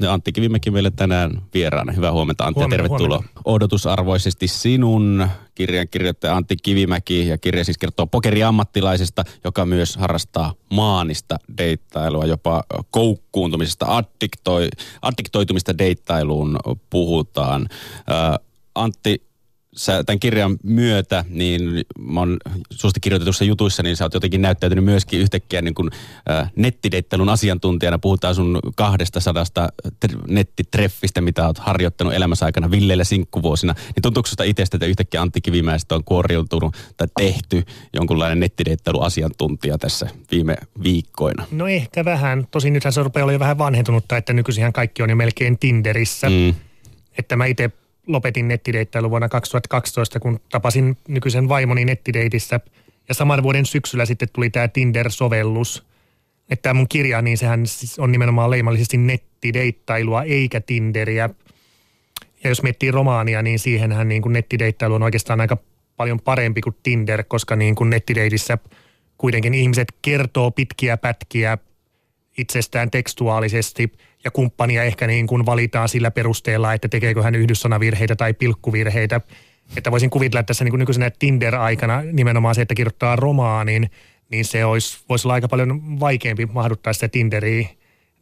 Ja Antti Kivimäki meille tänään vieraana. Hyvää huomenta Antti huomenta, ja tervetuloa. Huomenta. Odotusarvoisesti sinun kirjan kirjoittaja Antti Kivimäki ja kirja siis kertoo pokeriammattilaisesta, joka myös harrastaa maanista deittailua, jopa koukkuuntumisesta, addiktoi, addiktoitumista deittailuun puhutaan. Äh, Antti, sä tämän kirjan myötä, niin mä oon susta kirjoitetussa jutuissa, niin sä oot jotenkin näyttäytynyt myöskin yhtäkkiä niin kuin, äh, nettideittelun asiantuntijana. Puhutaan sun kahdesta sadasta nettitreffistä, mitä oot harjoittanut elämässä aikana villeillä sinkkuvuosina. Niin tuntuuko susta itsestä, että yhtäkkiä Antti Kivimäestä on kuoriutunut tai tehty jonkunlainen nettideittelu-asiantuntija tässä viime viikkoina? No ehkä vähän. Tosin nythän se rupeaa jo vähän vanhentunutta, että nykyisin kaikki on jo melkein Tinderissä. Mm. Että mä itse lopetin nettideittailu vuonna 2012, kun tapasin nykyisen vaimoni nettideitissä. Ja saman vuoden syksyllä sitten tuli tämä Tinder-sovellus. Että tämä mun kirja, niin sehän siis on nimenomaan leimallisesti nettideittailua eikä Tinderiä. Ja jos miettii romaania, niin siihenhän niin kuin nettideittailu on oikeastaan aika paljon parempi kuin Tinder, koska niin kuin nettideitissä kuitenkin ihmiset kertoo pitkiä pätkiä itsestään tekstuaalisesti – ja kumppania ehkä niin kuin valitaan sillä perusteella, että tekeekö hän yhdyssanavirheitä tai pilkkuvirheitä. Että voisin kuvitella, että tässä niin kuin nykyisenä Tinder-aikana nimenomaan se, että kirjoittaa romaanin, niin se olisi, voisi olla aika paljon vaikeampi mahduttaa sitä Tinderiä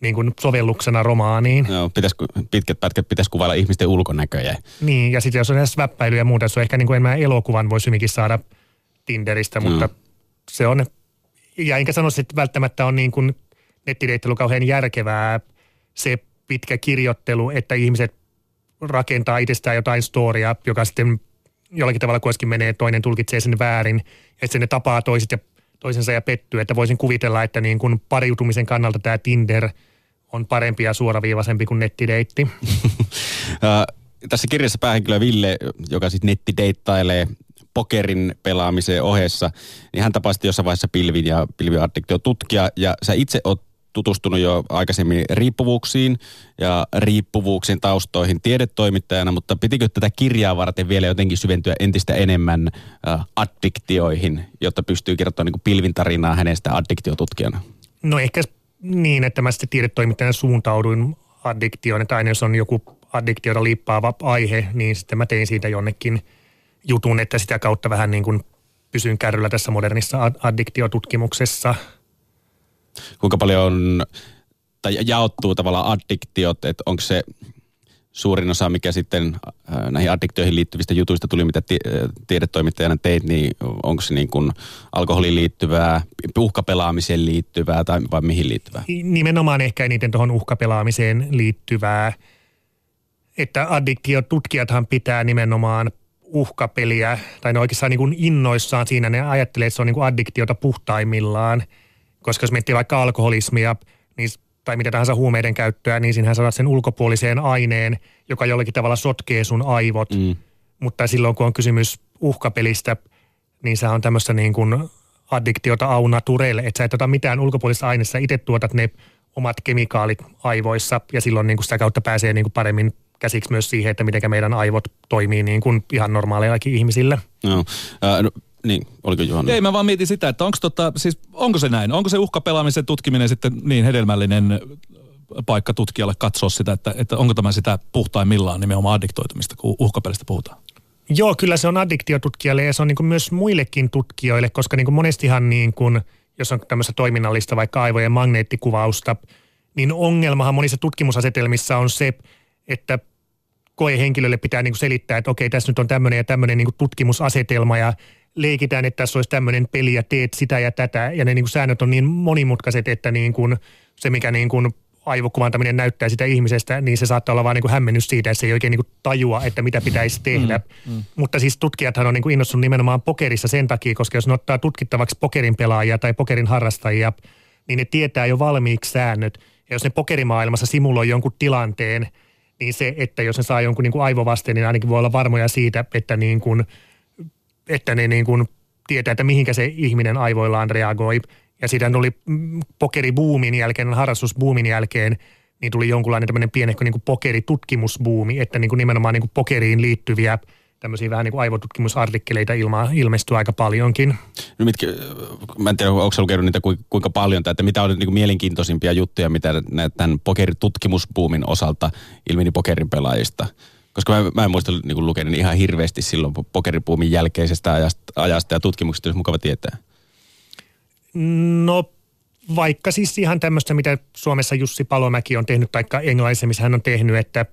niin kuin sovelluksena romaaniin. Joo, pitäis, pitkät pätkät pitäisi kuvailla ihmisten ulkonäköjä. Niin, ja sitten jos on näissä väppäilyjä ja muuta, se on ehkä niin kuin enemmän elokuvan voisi hyvinkin saada Tinderistä, mutta no. se on, ja enkä sano, että välttämättä on niin kuin nettideittely kauhean järkevää – se pitkä kirjoittelu, että ihmiset rakentaa itsestään jotain storia, joka sitten jollakin tavalla kuitenkin menee, toinen tulkitsee sen väärin, että ne tapaa toiset ja toisensa ja pettyy, että voisin kuvitella, että niin kuin pariutumisen kannalta tämä Tinder on parempi ja suoraviivaisempi kuin nettideitti. Tässä kirjassa päähenkilö Ville, joka sitten nettideittailee pokerin pelaamisen ohessa, niin hän tapasi jossain vaiheessa pilvin ja pilviaddiktion ja sä itse oot tutustunut jo aikaisemmin riippuvuuksiin ja riippuvuuksien taustoihin tiedetoimittajana, mutta pitikö tätä kirjaa varten vielä jotenkin syventyä entistä enemmän äh, addiktioihin, jotta pystyy kertomaan niin pilvin tarinaa hänestä addiktiotutkijana? No ehkä niin, että mä sitten tiedetoimittajana suuntauduin addiktioon, että aina jos on joku addiktiota liippaava aihe, niin sitten mä tein siitä jonnekin jutun, että sitä kautta vähän niin kuin pysyn kärryllä tässä modernissa addiktiotutkimuksessa – kuinka paljon on, tai jaottuu tavallaan addiktiot, että onko se suurin osa, mikä sitten äh, näihin addiktioihin liittyvistä jutuista tuli, mitä tiedetoimittajana teit, niin onko se niin kuin alkoholiin liittyvää, uhkapelaamiseen liittyvää tai vai mihin liittyvää? Nimenomaan ehkä eniten tuohon uhkapelaamiseen liittyvää, että addiktiotutkijathan pitää nimenomaan uhkapeliä, tai ne oikeastaan niin kuin innoissaan siinä, ne ajattelee, että se on niin kuin addiktiota puhtaimmillaan – koska jos miettii vaikka alkoholismia niin, tai mitä tahansa huumeiden käyttöä, niin siinähän saat sen ulkopuoliseen aineen, joka jollakin tavalla sotkee sun aivot. Mm. Mutta silloin kun on kysymys uhkapelistä, niin se on tämmöistä niin kuin addiktiota au naturelle, että sä et ota mitään ulkopuolista aineesta, itse tuotat ne omat kemikaalit aivoissa ja silloin niin kuin sitä kautta pääsee niin kuin paremmin käsiksi myös siihen, että miten meidän aivot toimii niin kuin ihan normaaleillakin ihmisillä. No, äh, no niin, oliko Juhana? Ei, mä vaan mietin sitä, että onko, tota, siis, onko se näin? Onko se uhkapelaamisen tutkiminen sitten niin hedelmällinen paikka tutkijalle katsoa sitä, että, että onko tämä sitä puhtaimmillaan nimenomaan addiktoitumista, kun uhkapelistä puhutaan? Joo, kyllä se on addiktiotutkijalle ja se on niin kuin myös muillekin tutkijoille, koska niin kuin monestihan niin kuin, jos on tämmöistä toiminnallista vaikka aivojen magneettikuvausta, niin ongelmahan monissa tutkimusasetelmissa on se, että koehenkilölle pitää niin kuin selittää, että okei, tässä nyt on tämmöinen ja tämmöinen niin kuin tutkimusasetelma ja leikitään, että tässä olisi tämmöinen peli ja teet sitä ja tätä. Ja ne niin kuin säännöt on niin monimutkaiset, että niin kuin se, mikä niin kuin aivokuvantaminen näyttää sitä ihmisestä, niin se saattaa olla vain niin kuin hämmennys siitä, että se ei oikein niin kuin tajua, että mitä pitäisi tehdä. Mm, mm. Mutta siis tutkijathan on niin kuin innostunut nimenomaan pokerissa sen takia, koska jos ne ottaa tutkittavaksi pokerin pelaajia tai pokerin harrastajia, niin ne tietää jo valmiiksi säännöt. Ja jos ne pokerimaailmassa simuloi jonkun tilanteen, niin se, että jos ne saa jonkun niin kuin aivovasteen, niin ainakin voi olla varmoja siitä, että niin kuin – että ne niin kuin tietää, että mihinkä se ihminen aivoillaan reagoi. Ja siitä tuli pokeribuumin jälkeen, harrastusbuumin jälkeen, niin tuli jonkunlainen tämmöinen pienehkö niin pokeritutkimusbuumi, että niin kuin nimenomaan niin kuin pokeriin liittyviä tämmöisiä vähän niin kuin aivotutkimusartikkeleita ilma, ilmestyy aika paljonkin. No mitkä, mä en tiedä, onko sä lukenut niitä kuinka paljon, tai että mitä on niin kuin mielenkiintoisimpia juttuja, mitä tämän pokeritutkimusbuumin osalta ilmeni pokerin pelaajista? Koska mä, mä en muista niin lukenut ihan hirveästi silloin pokeripuumin jälkeisestä ajasta, ajasta ja tutkimuksesta, olisi mukava tietää. No vaikka siis ihan tämmöistä, mitä Suomessa Jussi Palomäki on tehnyt, tai englannissa, missä hän on tehnyt, että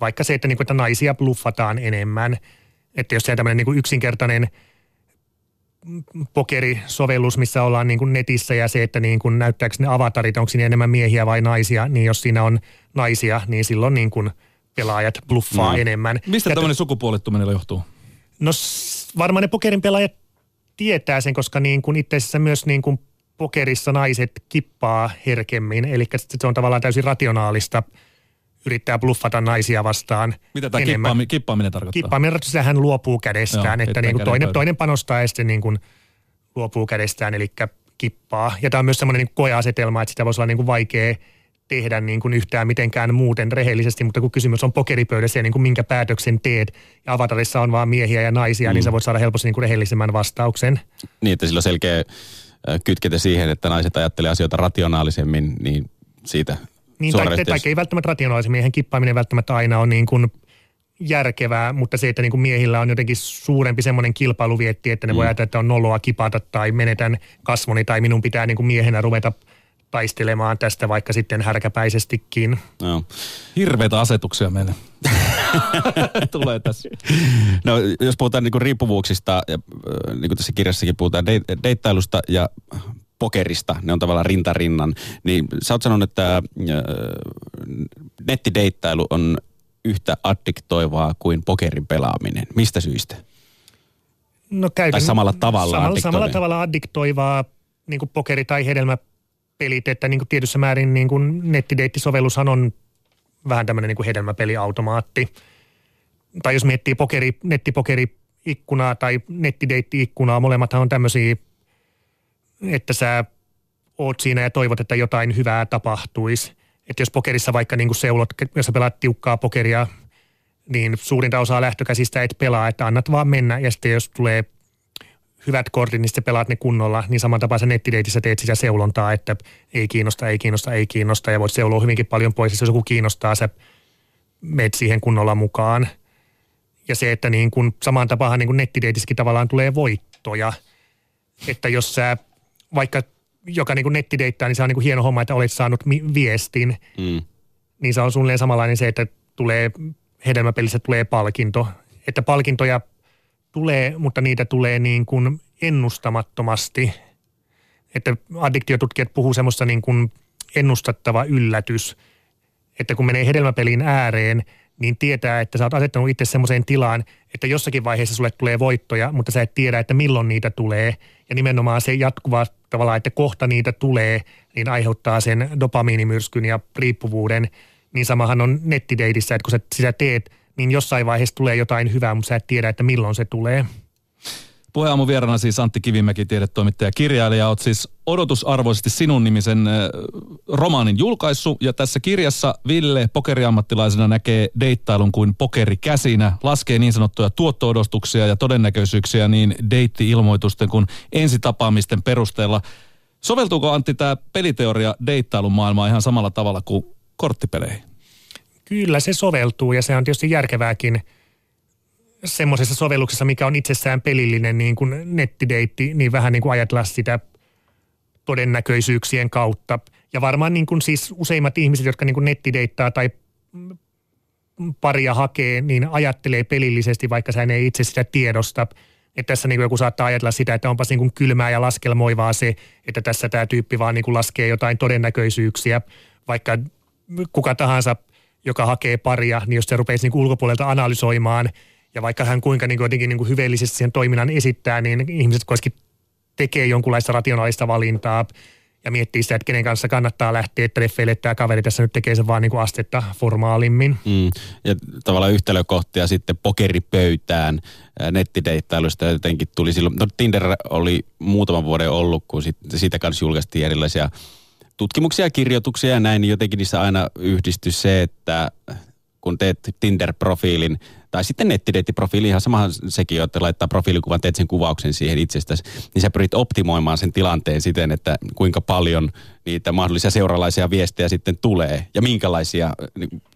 vaikka se, että, niin kuin, että naisia bluffataan enemmän, että jos se on tämmöinen niin kuin yksinkertainen pokerisovellus, missä ollaan niin kuin netissä ja se, että niin kuin näyttääkö ne avatarit, onko siinä enemmän miehiä vai naisia, niin jos siinä on naisia, niin silloin niin kuin pelaajat bluffaa no. enemmän. Mistä ja tämmöinen sukupuolittuminen johtuu? No varmaan ne pokerin pelaajat tietää sen, koska niin kuin itse asiassa myös niin kuin pokerissa naiset kippaa herkemmin, eli se on tavallaan täysin rationaalista yrittää bluffata naisia vastaan Mitä tämä kippaaminen, kippaaminen tarkoittaa? Kippaaminen, että hän luopuu kädestään, Joo, että niin kuin toinen, toinen panostaa ja sitten niin kuin luopuu kädestään, eli kippaa. Ja tämä on myös semmoinen niin koeasetelma, että sitä voisi olla niin kuin vaikea tehdä niin kuin yhtään mitenkään muuten rehellisesti, mutta kun kysymys on pokeripöydässä ja niin kuin minkä päätöksen teet, ja avatarissa on vain miehiä ja naisia, mm. niin sä voit saada helposti niin kuin rehellisemmän vastauksen. Niin, että sillä on selkeä kytketä siihen, että naiset ajattelee asioita rationaalisemmin, niin siitä niin, tai, tai ei välttämättä rationaalisemmin, eihän kippaaminen välttämättä aina on niin kuin järkevää, mutta se, että niin kuin miehillä on jotenkin suurempi semmoinen kilpailuvietti, että ne mm. voi ajatella, että on noloa kipata tai menetän kasvoni tai minun pitää niin kuin miehenä ruveta taistelemaan tästä vaikka sitten härkäpäisestikin. No. Hirveitä asetuksia meille tulee tässä. No, jos puhutaan niin riippuvuuksista, ja, niin kuin tässä kirjassakin puhutaan deittailusta ja pokerista, ne on tavallaan rintarinnan, niin sä oot sanonut, että nettideittailu on yhtä addiktoivaa kuin pokerin pelaaminen. Mistä syystä? No käytän, tai samalla tavalla samalla, samalla tavalla addiktoivaa niin kuin pokeri tai hedelmä pelit, että niin kuin tietyssä määrin niin kuin nettideittisovellushan on vähän tämmöinen niin kuin hedelmäpeliautomaatti. Tai jos miettii pokeri, nettipokeri-ikkunaa tai nettideitti-ikkunaa, molemmathan on tämmöisiä, että sä oot siinä ja toivot, että jotain hyvää tapahtuisi. Että jos pokerissa vaikka niin kuin seulot, jos sä pelaat tiukkaa pokeria, niin suurinta osaa lähtökäsistä et pelaa, että annat vaan mennä ja sitten jos tulee hyvät kortit, niin sitten pelaat ne kunnolla, niin saman tapaan nettideitissä teet sitä seulontaa, että ei kiinnosta, ei kiinnosta, ei kiinnosta ja voit seuloa hyvinkin paljon pois, jos joku kiinnostaa, sä meet siihen kunnolla mukaan. Ja se, että niin kun, samaan tapaan niin nettideitissäkin tavallaan tulee voittoja, että jos sä vaikka joka niin kuin nettideittaa, niin se on niin hieno homma, että olet saanut viestin, mm. niin se on suunnilleen samanlainen se, että tulee hedelmäpelissä tulee palkinto. Että palkintoja tulee, mutta niitä tulee niin kuin ennustamattomasti. Että addiktiotutkijat puhuu semmoista niin kuin ennustattava yllätys, että kun menee hedelmäpelin ääreen, niin tietää, että sä oot asettanut itse semmoiseen tilaan, että jossakin vaiheessa sulle tulee voittoja, mutta sä et tiedä, että milloin niitä tulee. Ja nimenomaan se jatkuva tavalla, että kohta niitä tulee, niin aiheuttaa sen dopamiinimyrskyn ja riippuvuuden. Niin samahan on nettideidissä, että kun sä sitä teet – niin jossain vaiheessa tulee jotain hyvää, mutta sä et tiedä, että milloin se tulee. Puheaamun vieraana siis Antti Kivimäki, tiedetoimittaja kirjailija. Olet siis odotusarvoisesti sinun nimisen äh, romaanin julkaissut. Ja tässä kirjassa Ville pokeriammattilaisena näkee deittailun kuin pokerikäsinä. Laskee niin sanottuja tuotto-odostuksia ja todennäköisyyksiä niin deitti-ilmoitusten kuin ensitapaamisten perusteella. Soveltuuko Antti tämä peliteoria deittailun maailmaan ihan samalla tavalla kuin korttipeleihin? Kyllä se soveltuu ja se on tietysti järkevääkin semmoisessa sovelluksessa, mikä on itsessään pelillinen niin kuin nettideitti, niin vähän niin kuin ajatella sitä todennäköisyyksien kautta. Ja varmaan niin kuin siis useimmat ihmiset, jotka niin kuin nettideittaa tai paria hakee, niin ajattelee pelillisesti, vaikka sä ei itse sitä tiedosta. Että tässä niin kuin joku saattaa ajatella sitä, että onpas niin kuin kylmää ja laskelmoivaa se, että tässä tämä tyyppi vaan niin kuin laskee jotain todennäköisyyksiä, vaikka kuka tahansa – joka hakee paria, niin jos se rupeaisi niin ulkopuolelta analysoimaan, ja vaikka hän kuinka niin kuin jotenkin niin kuin hyveellisesti sen toiminnan esittää, niin ihmiset kuitenkin tekee jonkunlaista rationaalista valintaa ja miettii sitä, että kenen kanssa kannattaa lähteä treffeille, että tämä kaveri tässä nyt tekee sen vaan niin kuin astetta formaalimmin. Mm. Ja tavallaan yhtälökohtia sitten pokeripöytään nettideittailusta jotenkin tuli silloin. No Tinder oli muutaman vuoden ollut, kun siitä kanssa julkaistiin erilaisia tutkimuksia ja kirjoituksia ja näin, niin jotenkin niissä aina yhdistyi se, että kun teet Tinder-profiilin tai sitten nettideittiprofiili, ihan samahan sekin, että laittaa profiilikuvan, teet sen kuvauksen siihen itsestäsi, niin sä pyrit optimoimaan sen tilanteen siten, että kuinka paljon niitä mahdollisia seuralaisia viestejä sitten tulee ja minkälaisia,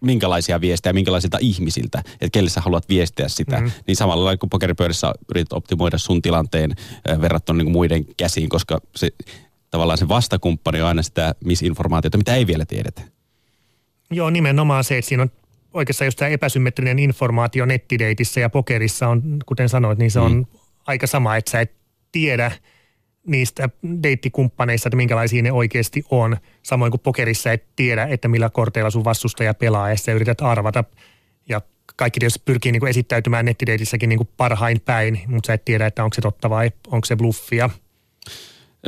minkälaisia viestejä, minkälaisilta ihmisiltä, että kelle sä haluat viestiä sitä. Mm-hmm. Niin samalla lailla kuin pokeripöydässä yrität optimoida sun tilanteen verrattuna niin muiden käsiin, koska se tavallaan se vastakumppani on aina sitä misinformaatiota, mitä ei vielä tiedetä. Joo, nimenomaan se, että siinä on oikeastaan just tämä epäsymmetrinen informaatio nettideitissä ja pokerissa on, kuten sanoit, niin se on mm. aika sama, että sä et tiedä niistä deittikumppaneista, että minkälaisia ne oikeasti on. Samoin kuin pokerissa et tiedä, että millä korteilla sun vastustaja pelaa ja sä yrität arvata. Ja kaikki tietysti pyrkii niin kuin esittäytymään nettideitissäkin niin kuin parhain päin, mutta sä et tiedä, että onko se totta vai onko se bluffia.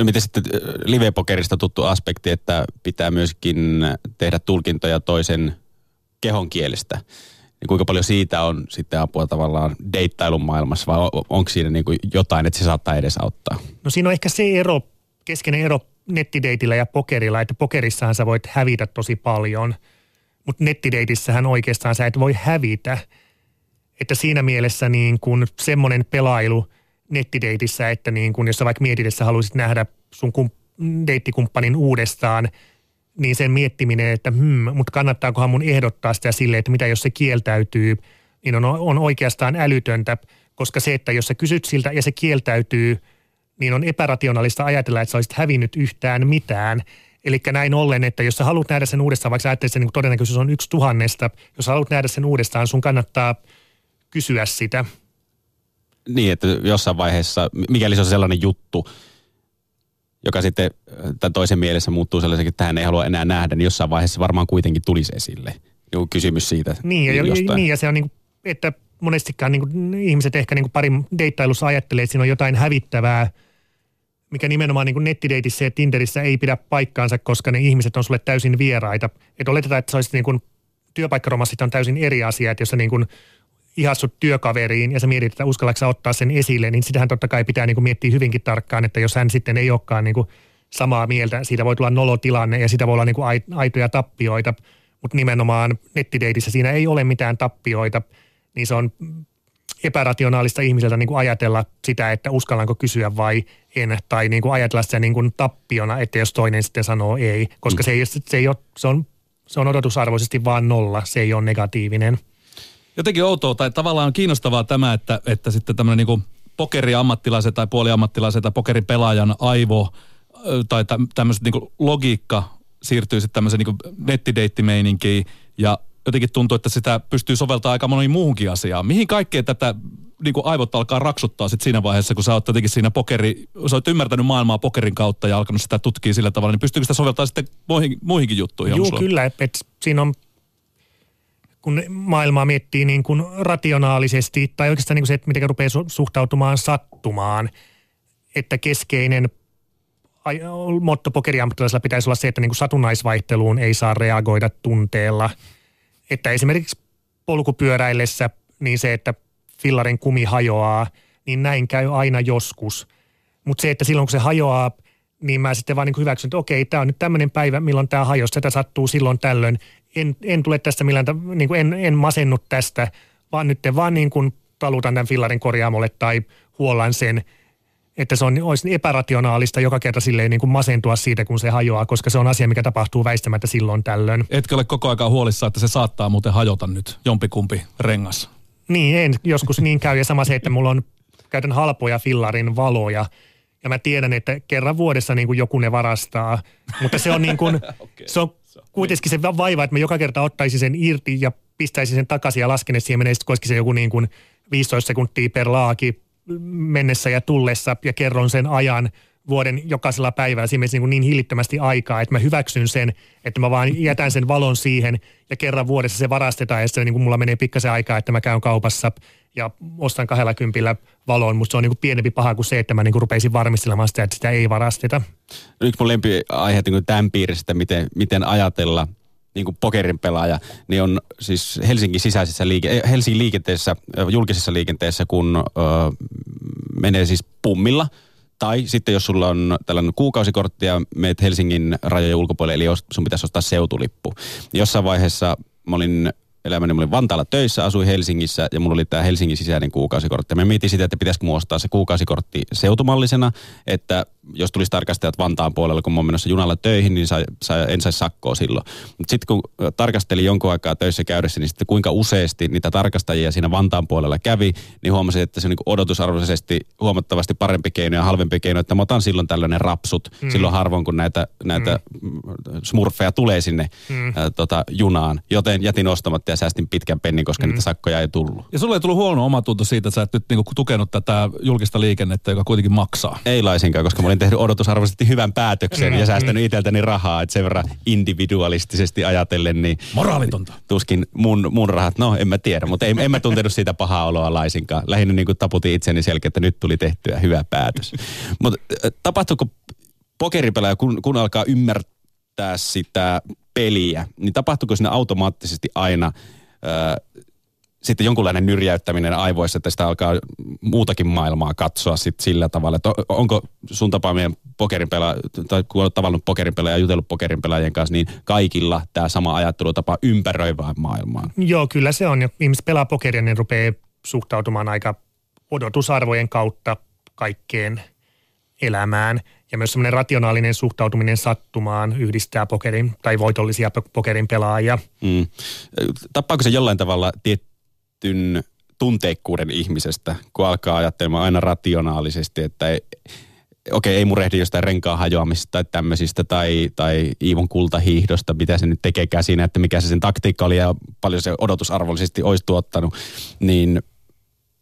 Miten sitten live-pokerista tuttu aspekti, että pitää myöskin tehdä tulkintoja toisen kehon kielestä? Niin kuinka paljon siitä on sitten apua tavallaan deittailun maailmassa vai onko siinä niin kuin jotain, että se saattaa edesauttaa? No siinä on ehkä se ero, keskeinen ero nettideitillä ja pokerilla, että pokerissahan sä voit hävitä tosi paljon, mutta nettideitissähän oikeastaan sä et voi hävitä. Että siinä mielessä niin kuin semmoinen pelailu – nettideitissä, että niin kun, jos sä vaikka mietit, että sä haluaisit nähdä sun kum, deittikumppanin uudestaan, niin sen miettiminen, että hmm, mutta kannattaakohan mun ehdottaa sitä silleen, että mitä jos se kieltäytyy, niin on, on oikeastaan älytöntä, koska se, että jos sä kysyt siltä ja se kieltäytyy, niin on epärationaalista ajatella, että sä olisit hävinnyt yhtään mitään. Eli näin ollen, että jos sä haluat nähdä sen uudestaan, vaikka sä ajattelet, että niin todennäköisyys on yksi tuhannesta, jos sä haluat nähdä sen uudestaan, sun kannattaa kysyä sitä – niin, että jossain vaiheessa, mikäli se on sellainen juttu, joka sitten tämän toisen mielessä muuttuu sellaiseksi, että hän ei halua enää nähdä, niin jossain vaiheessa varmaan kuitenkin tulisi esille joku kysymys siitä. Niin, ja, jostain. niin, ja se on niin kuin, että monestikaan niin kuin, ihmiset ehkä niin kuin parin deittailussa ajattelee, että siinä on jotain hävittävää, mikä nimenomaan niin kuin nettideitissä ja Tinderissä ei pidä paikkaansa, koska ne ihmiset on sulle täysin vieraita. Että oletetaan, että se olisi niin kuin, on täysin eri asia, että jos sä niin kuin ihastut työkaveriin ja sä mietit, että uskallatko ottaa sen esille, niin sitähän totta kai pitää niin kuin miettiä hyvinkin tarkkaan, että jos hän sitten ei olekaan niin kuin samaa mieltä, siitä voi tulla nolotilanne ja sitä voi olla niin kuin aitoja tappioita, mutta nimenomaan nettideitissä siinä ei ole mitään tappioita, niin se on epärationaalista ihmiseltä niin kuin ajatella sitä, että uskallanko kysyä vai en, tai niin kuin ajatella sitä niin kuin tappiona, että jos toinen sitten sanoo ei, koska se, ei, se, ei ole, se, on, se on odotusarvoisesti vaan nolla, se ei ole negatiivinen jotenkin outoa tai tavallaan on kiinnostavaa tämä, että, että sitten tämmöinen niin pokeriammattilaisen tai puoliammattilaisen tai pokeripelaajan aivo tai tämmöiset niin logiikka siirtyy sitten tämmöiseen niin nettideittimeininkiin ja jotenkin tuntuu, että sitä pystyy soveltamaan aika moniin muuhunkin asiaan. Mihin kaikkeen tätä niin kuin aivot alkaa raksuttaa sit siinä vaiheessa, kun sä oot jotenkin siinä pokeri, sä oot ymmärtänyt maailmaa pokerin kautta ja alkanut sitä tutkia sillä tavalla, niin pystyykö sitä soveltaa sitten muihin, muihinkin juttuihin? Joo, kyllä. Et siinä on kun maailmaa miettii niin kuin rationaalisesti, tai oikeastaan niin kuin se, että miten rupeaa suhtautumaan sattumaan, että keskeinen motto pokeriammattilaisella pitäisi olla se, että niin kuin satunnaisvaihteluun ei saa reagoida tunteella. Että esimerkiksi polkupyöräillessä niin se, että fillarin kumi hajoaa, niin näin käy aina joskus. Mutta se, että silloin kun se hajoaa, niin mä sitten vaan niin hyväksyn, että okei, tämä on nyt tämmöinen päivä, milloin tämä hajosi, tätä sattuu silloin tällöin, en, en tule tästä millään, niin kuin en, en masennut tästä, vaan nyt vaan niin kuin talutan tämän fillarin korjaamolle tai huollan sen, että se on, olisi epärationaalista joka kerta silleen niin kuin masentua siitä, kun se hajoaa, koska se on asia, mikä tapahtuu väistämättä silloin tällöin. Etkö ole koko ajan huolissa, että se saattaa muuten hajota nyt jompikumpi rengas? Niin, en. Joskus niin käy. Ja sama se, että mulla on, käytän halpoja fillarin valoja, ja mä tiedän, että kerran vuodessa niin kuin joku ne varastaa. Mutta se on, niin kuin, okay. se on kuitenkin se vaiva, että mä joka kerta ottaisin sen irti ja pistäisin sen takaisin ja lasken, että siihen menee sitten se joku niin kuin 15 sekuntia per laaki mennessä ja tullessa ja kerron sen ajan vuoden jokaisella päivällä. Siinä niin, niin hillittömästi aikaa, että mä hyväksyn sen, että mä vaan jätän sen valon siihen ja kerran vuodessa se varastetaan ja sitten niin kuin mulla menee pikkasen aikaa, että mä käyn kaupassa ja ostan kahdella kympillä valon, mutta se on niin kuin pienempi paha kuin se, että mä niin kuin rupeisin varmistelemaan sitä, että sitä ei varasteta. Yksi mun lempiaihe niin tämän piiristä, miten, miten ajatella niin kuin pokerin pelaaja, niin on siis Helsingin sisäisessä liike- eh, Helsingin liikenteessä, julkisessa liikenteessä, kun ö, menee siis pummilla – tai sitten jos sulla on tällainen kuukausikortti ja meet Helsingin rajojen ulkopuolelle, eli sun pitäisi ostaa seutulippu. Jossain vaiheessa mä olin elämäni, mä olin Vantaalla töissä, asuin Helsingissä ja mulla oli tämä Helsingin sisäinen kuukausikortti. Mä mietin sitä, että pitäisikö muostaa ostaa se kuukausikortti seutumallisena, että jos tulisi tarkastajat Vantaan puolella, kun mä oon menossa junalla töihin, niin sai, sai, en saisi sakkoa silloin. Mutta sitten kun tarkastelin jonkun aikaa töissä käydessä, niin sitten kuinka useasti niitä tarkastajia siinä Vantaan puolella kävi, niin huomasin, että se on niin odotusarvoisesti huomattavasti parempi keino ja halvempi keino, että mä otan silloin tällainen rapsut mm. silloin harvoin, kun näitä, näitä mm. smurfeja tulee sinne mm. ä, tota, junaan. Joten jätin ostamatta ja säästin pitkän pennin, koska mm. niitä sakkoja ei tullut. Ja sulle ei tullut huono omatunto siitä, että sä et nyt niinku tukenut tätä julkista liikennettä, joka kuitenkin maksaa? Ei laisinkaan, koska mä olin tehnyt odotusarvoisesti hyvän päätöksen mm. ja säästänyt itseltäni rahaa, että sen verran individualistisesti ajatellen, niin... Moraalitonta. Tuskin mun, mun rahat, no en mä tiedä, mutta en, en mä tuntenut siitä pahaa oloa laisinkaan. Lähinnä niin kuin taputin itseni selkeä, että nyt tuli tehtyä hyvä päätös. mutta tapahtuuko pokeripelaaja, kun, kun alkaa ymmärtää sitä peliä, niin tapahtuuko siinä automaattisesti aina ö, sitten jonkunlainen nyrjäyttäminen aivoissa, että sitä alkaa muutakin maailmaa katsoa sit sillä tavalla. Että onko sun tapaamien pokerinpelaaja, tai kun olet tavannut pokerinpelaaja ja jutellut pokerinpelaajien kanssa, niin kaikilla tämä sama ajattelutapa ympäröivään maailmaan? Joo, kyllä se on. Ja ihmiset pelaa pokeria, niin rupeaa suhtautumaan aika odotusarvojen kautta kaikkeen elämään. Ja myös semmoinen rationaalinen suhtautuminen sattumaan yhdistää pokerin tai voitollisia pokerin pelaajia. Mm. Tappaako se jollain tavalla tiet, tietyn tunteikkuuden ihmisestä, kun alkaa ajattelemaan aina rationaalisesti, että ei, okei, ei murehdi jostain renkaan hajoamista tai tämmöisistä tai, tai Iivon kultahiihdosta, mitä se nyt tekee siinä, että mikä se sen taktiikka oli ja paljon se odotusarvollisesti olisi tuottanut, niin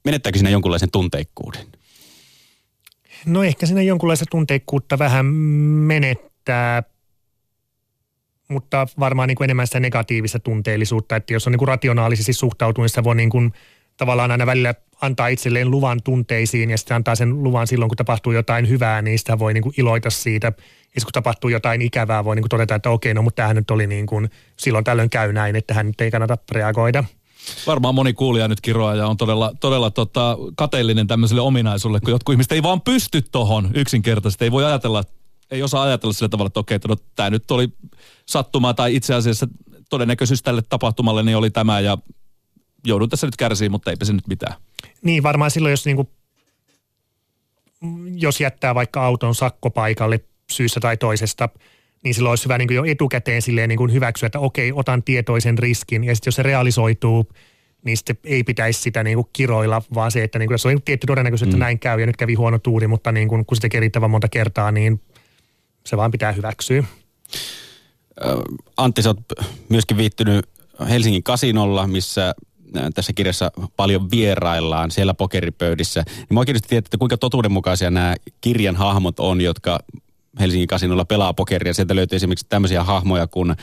menettääkö siinä jonkunlaisen tunteikkuuden? No ehkä siinä jonkunlaista tunteikkuutta vähän menettää, mutta varmaan niin kuin enemmän sitä negatiivista tunteellisuutta, että jos on niin kuin rationaalisesti suhtautunut, niin voi niin kuin tavallaan aina välillä antaa itselleen luvan tunteisiin ja sitten antaa sen luvan silloin, kun tapahtuu jotain hyvää, niin sitä voi niin kuin iloita siitä. Ja kun tapahtuu jotain ikävää, voi niin kuin todeta, että okei, no mutta tämähän nyt oli niin kuin, silloin tällöin käy näin, että hän nyt ei kannata reagoida. Varmaan moni kuulija nyt kiroaa ja on todella, todella tota, kateellinen tämmöiselle ominaisuudelle, kun jotkut ihmiset ei vaan pysty tohon yksinkertaisesti. Ei voi ajatella, ei osaa ajatella sillä tavalla, että okei, että no, tämä nyt oli sattumaa tai itse asiassa todennäköisyys tälle tapahtumalle niin oli tämä ja joudun tässä nyt kärsiin, mutta eipä se nyt mitään. Niin, varmaan silloin, jos, niinku, jos jättää vaikka auton sakkopaikalle syystä tai toisesta, niin silloin olisi hyvä niin jo etukäteen silleen niin hyväksyä, että okei, otan tietoisen riskin. Ja sitten jos se realisoituu, niin sitten ei pitäisi sitä niin kuin kiroilla, vaan se, että niin kuin, jos on tietty todennäköisyys, että mm. näin käy ja nyt kävi huono tuuri, mutta niin kuin, kun se tekee riittävän monta kertaa, niin se vaan pitää hyväksyä. Antti, sä oot myöskin viittynyt Helsingin kasinolla, missä tässä kirjassa paljon vieraillaan siellä pokeripöydissä. Niin oikein tietää, että kuinka totuudenmukaisia nämä kirjan hahmot on, jotka Helsingin kasinolla pelaa pokeria. Sieltä löytyy esimerkiksi tämmöisiä hahmoja kuin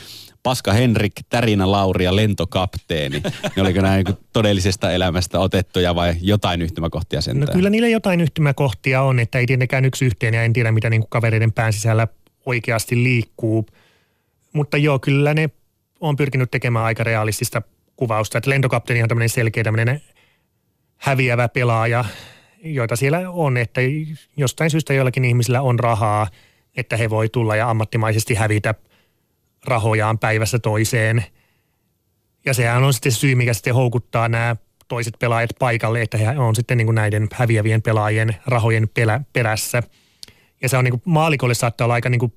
Paska Henrik, Tärinä Lauri ja lentokapteeni. Ne oliko nämä niin todellisesta elämästä otettuja vai jotain yhtymäkohtia sen? No kyllä niillä jotain yhtymäkohtia on, että ei tietenkään yksi yhteen ja en tiedä mitä niin kavereiden pään sisällä oikeasti liikkuu. Mutta joo, kyllä ne on pyrkinyt tekemään aika realistista kuvausta. Että lentokapteeni on tämmöinen selkeä tämmöinen häviävä pelaaja, joita siellä on, että jostain syystä joillakin ihmisillä on rahaa, että he voi tulla ja ammattimaisesti hävitä rahojaan päivässä toiseen. Ja sehän on sitten syy, mikä sitten houkuttaa nämä toiset pelaajat paikalle, että he on sitten niin kuin näiden häviävien pelaajien rahojen pelä, perässä. Ja se on niin kuin maalikolle saattaa olla aika niin kuin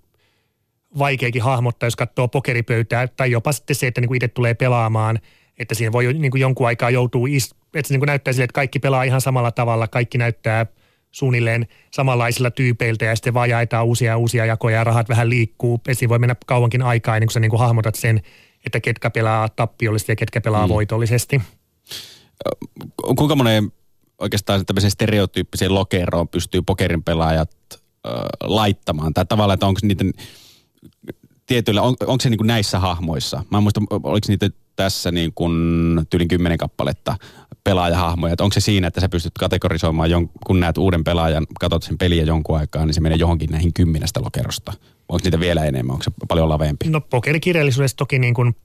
vaikeakin hahmottaa, jos katsoo pokeripöytää, tai jopa sitten se, että niin kuin itse tulee pelaamaan, että siinä voi niin kuin jonkun aikaa joutuu, että se niin kuin näyttää sille, että kaikki pelaa ihan samalla tavalla, kaikki näyttää suunnilleen samanlaisilla tyypeiltä ja sitten vaan jaetaan uusia uusia jakoja ja rahat vähän liikkuu. Esiin voi mennä kauankin aikaa ennen kuin sä niin kuin hahmotat sen, että ketkä pelaa tappiollisesti ja ketkä pelaa mm. voitollisesti. Kuinka monen oikeastaan tämmöiseen stereotyyppiseen lokeroon pystyy pokerin pelaajat äh, laittamaan? Tai tavallaan, että onko niiden tietyillä, on, onko se niin kuin näissä hahmoissa? Mä en muista, oliko niitä tässä niin kuin tyylin kymmenen kappaletta pelaajahahmoja. Että onko se siinä, että sä pystyt kategorisoimaan, jon, kun näet uuden pelaajan, katsot sen peliä jonkun aikaa, niin se menee johonkin näihin kymmenestä lokerosta. Onko niitä vielä enemmän? Onko se paljon laveempi? No pokerikirjallisuudessa toki niin kuin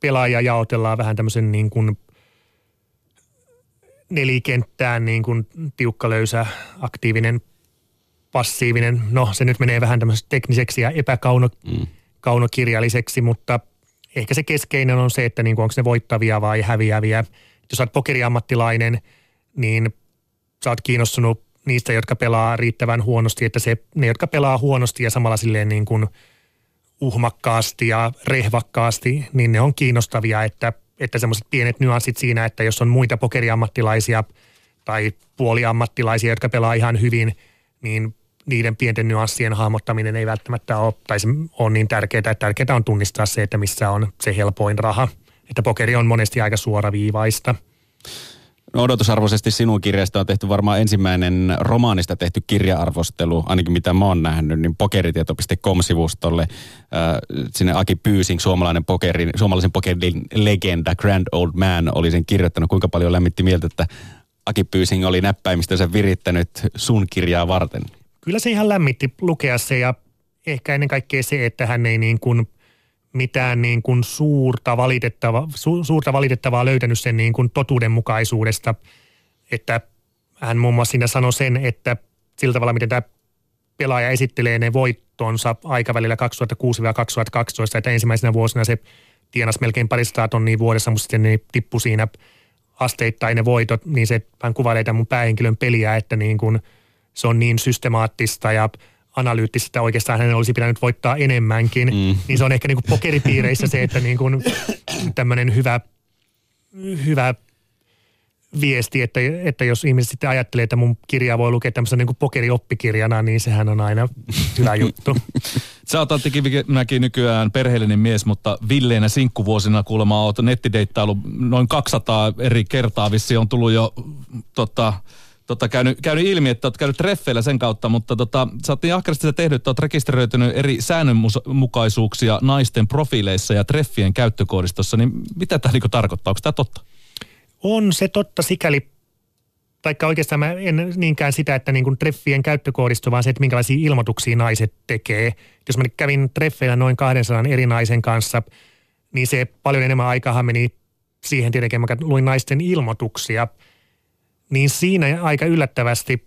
pelaaja jaotellaan vähän tämmöisen niin kuin nelikenttään niin kuin tiukka, löysä, aktiivinen, passiivinen. No se nyt menee vähän tämmöiseksi tekniseksi ja epäkaunokirjalliseksi, mm. mutta ehkä se keskeinen on se, että niin kuin onko ne voittavia vai häviäviä. Jos olet pokeriammattilainen, niin sä oot kiinnostunut niistä, jotka pelaa riittävän huonosti, että se, ne, jotka pelaa huonosti ja samalla silleen niin kuin uhmakkaasti ja rehvakkaasti, niin ne on kiinnostavia, että, että semmoiset pienet nyanssit siinä, että jos on muita pokeriammattilaisia tai puoliammattilaisia, jotka pelaa ihan hyvin, niin niiden pienten nyanssien hahmottaminen ei välttämättä ole, tai se on niin tärkeää, että tärkeää on tunnistaa se, että missä on se helpoin raha. Että pokeri on monesti aika suoraviivaista. No odotusarvoisesti sinun kirjasta on tehty varmaan ensimmäinen romaanista tehty kirjaarvostelu, ainakin mitä mä oon nähnyt, niin pokeritieto.com-sivustolle. Äh, sinne Aki Pyysing, suomalainen pokerin, suomalaisen pokerin legenda, Grand Old Man, oli sen kirjoittanut. Kuinka paljon lämmitti mieltä, että Aki Pyysing oli näppäimistönsä virittänyt sun kirjaa varten? Kyllä se ihan lämmitti lukea se ja ehkä ennen kaikkea se, että hän ei niin kuin mitään niin kuin suurta, valitettava, su, suurta valitettavaa löytänyt sen niin kuin totuudenmukaisuudesta. Että hän muun muassa siinä sanoi sen, että sillä tavalla, miten tämä pelaaja esittelee ne voittonsa aikavälillä 2006-2012, että ensimmäisenä vuosina se tienasi melkein parista tonnia vuodessa, mutta sitten ne tippui siinä asteittain ne voitot, niin se hän kuvailee tämän mun päähenkilön peliä, että niin kuin – se on niin systemaattista ja analyyttistä, että oikeastaan hänen olisi pitänyt voittaa enemmänkin. Mm. Niin se on ehkä niin kuin pokeripiireissä se, että niin kuin tämmöinen hyvä, hyvä viesti, että, että jos ihmiset sitten ajattelee, että mun kirjaa voi lukea tämmöisen niin pokerioppikirjana, niin sehän on aina hyvä juttu. Sä oot Antti Kivimäki nykyään perheellinen mies, mutta villeinä sinkkuvuosina kuulemma oot nettideittailu noin 200 eri kertaa vissi on tullut jo tota, tota, käynyt, käynyt ilmi, että olet käynyt treffeillä sen kautta, mutta tota, sä oot niin ahkerasti sitä tehnyt, että oot rekisteröitynyt eri säännönmukaisuuksia naisten profiileissa ja treffien käyttökoodistossa, niin mitä tämä niin tarkoittaa? Onko tämä totta? On se totta sikäli, taikka oikeastaan mä en niinkään sitä, että niin treffien käyttökoodisto, vaan se, että minkälaisia ilmoituksia naiset tekee. Jos mä kävin treffeillä noin 200 eri naisen kanssa, niin se paljon enemmän aikaa meni siihen tietenkin, mä luin naisten ilmoituksia – niin siinä aika yllättävästi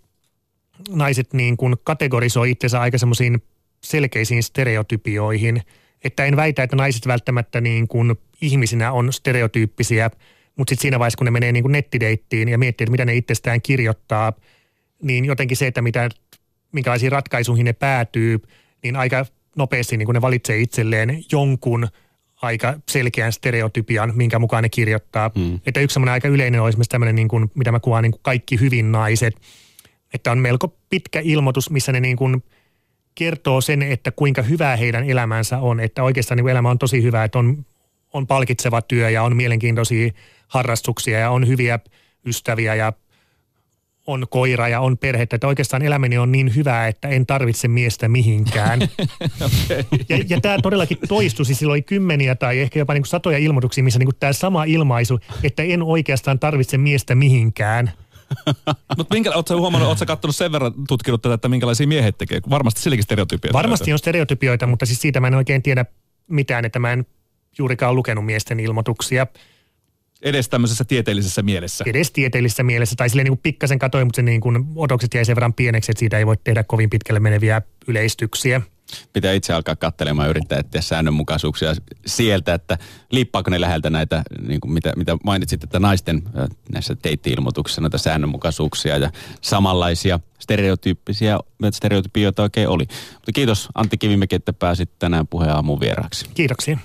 naiset niin kuin kategorisoi itsensä aika semmoisiin selkeisiin stereotypioihin. Että en väitä, että naiset välttämättä niin kuin ihmisinä on stereotyyppisiä, mutta sitten siinä vaiheessa, kun ne menee niin kuin nettideittiin ja miettii, että mitä ne itsestään kirjoittaa, niin jotenkin se, että mitä, minkälaisiin ratkaisuihin ne päätyy, niin aika nopeasti niin kuin ne valitsee itselleen jonkun – aika selkeän stereotypian, minkä mukaan ne kirjoittaa. Mm. Että yksi semmoinen aika yleinen on esimerkiksi tämmöinen, niin kuin, mitä mä kuvaan, niin kuin kaikki hyvin naiset. Että on melko pitkä ilmoitus, missä ne niin kuin kertoo sen, että kuinka hyvää heidän elämänsä on. Että oikeastaan niin elämä on tosi hyvä, että on, on palkitseva työ ja on mielenkiintoisia harrastuksia ja on hyviä ystäviä ja on koira ja on perhettä, että oikeastaan elämäni on niin hyvää, että en tarvitse miestä mihinkään. okay. Ja, ja tämä todellakin toistui, siis silloin kymmeniä tai ehkä jopa niin kuin satoja ilmoituksia, missä niin kuin tämä sama ilmaisu, että en oikeastaan tarvitse miestä mihinkään. Mutta minkä, ootko huomannut, ootko katsonut sen verran tutkinut tätä, että minkälaisia miehet tekee? Varmasti silläkin stereotypioita. Varmasti on stereotypioita, mutta siis siitä mä en oikein tiedä mitään, että mä en juurikaan lukenut miesten ilmoituksia. Edes tämmöisessä tieteellisessä mielessä. Edes tieteellisessä mielessä. Tai silleen niin kuin pikkasen katsoin, mutta se niin kuin odokset jäi sen verran pieneksi, että siitä ei voi tehdä kovin pitkälle meneviä yleistyksiä. Pitää itse alkaa katselemaan ja yrittää etsiä säännönmukaisuuksia sieltä, että liippaako ne läheltä näitä, niin kuin mitä, mitä mainitsit, että naisten näissä teitti-ilmoituksissa näitä säännönmukaisuuksia ja samanlaisia stereotyyppisiä, stereotypioita oikein oli. Mutta kiitos Antti Kivimäki, että pääsit tänään puheen aamun vieraaksi. Kiitoksia.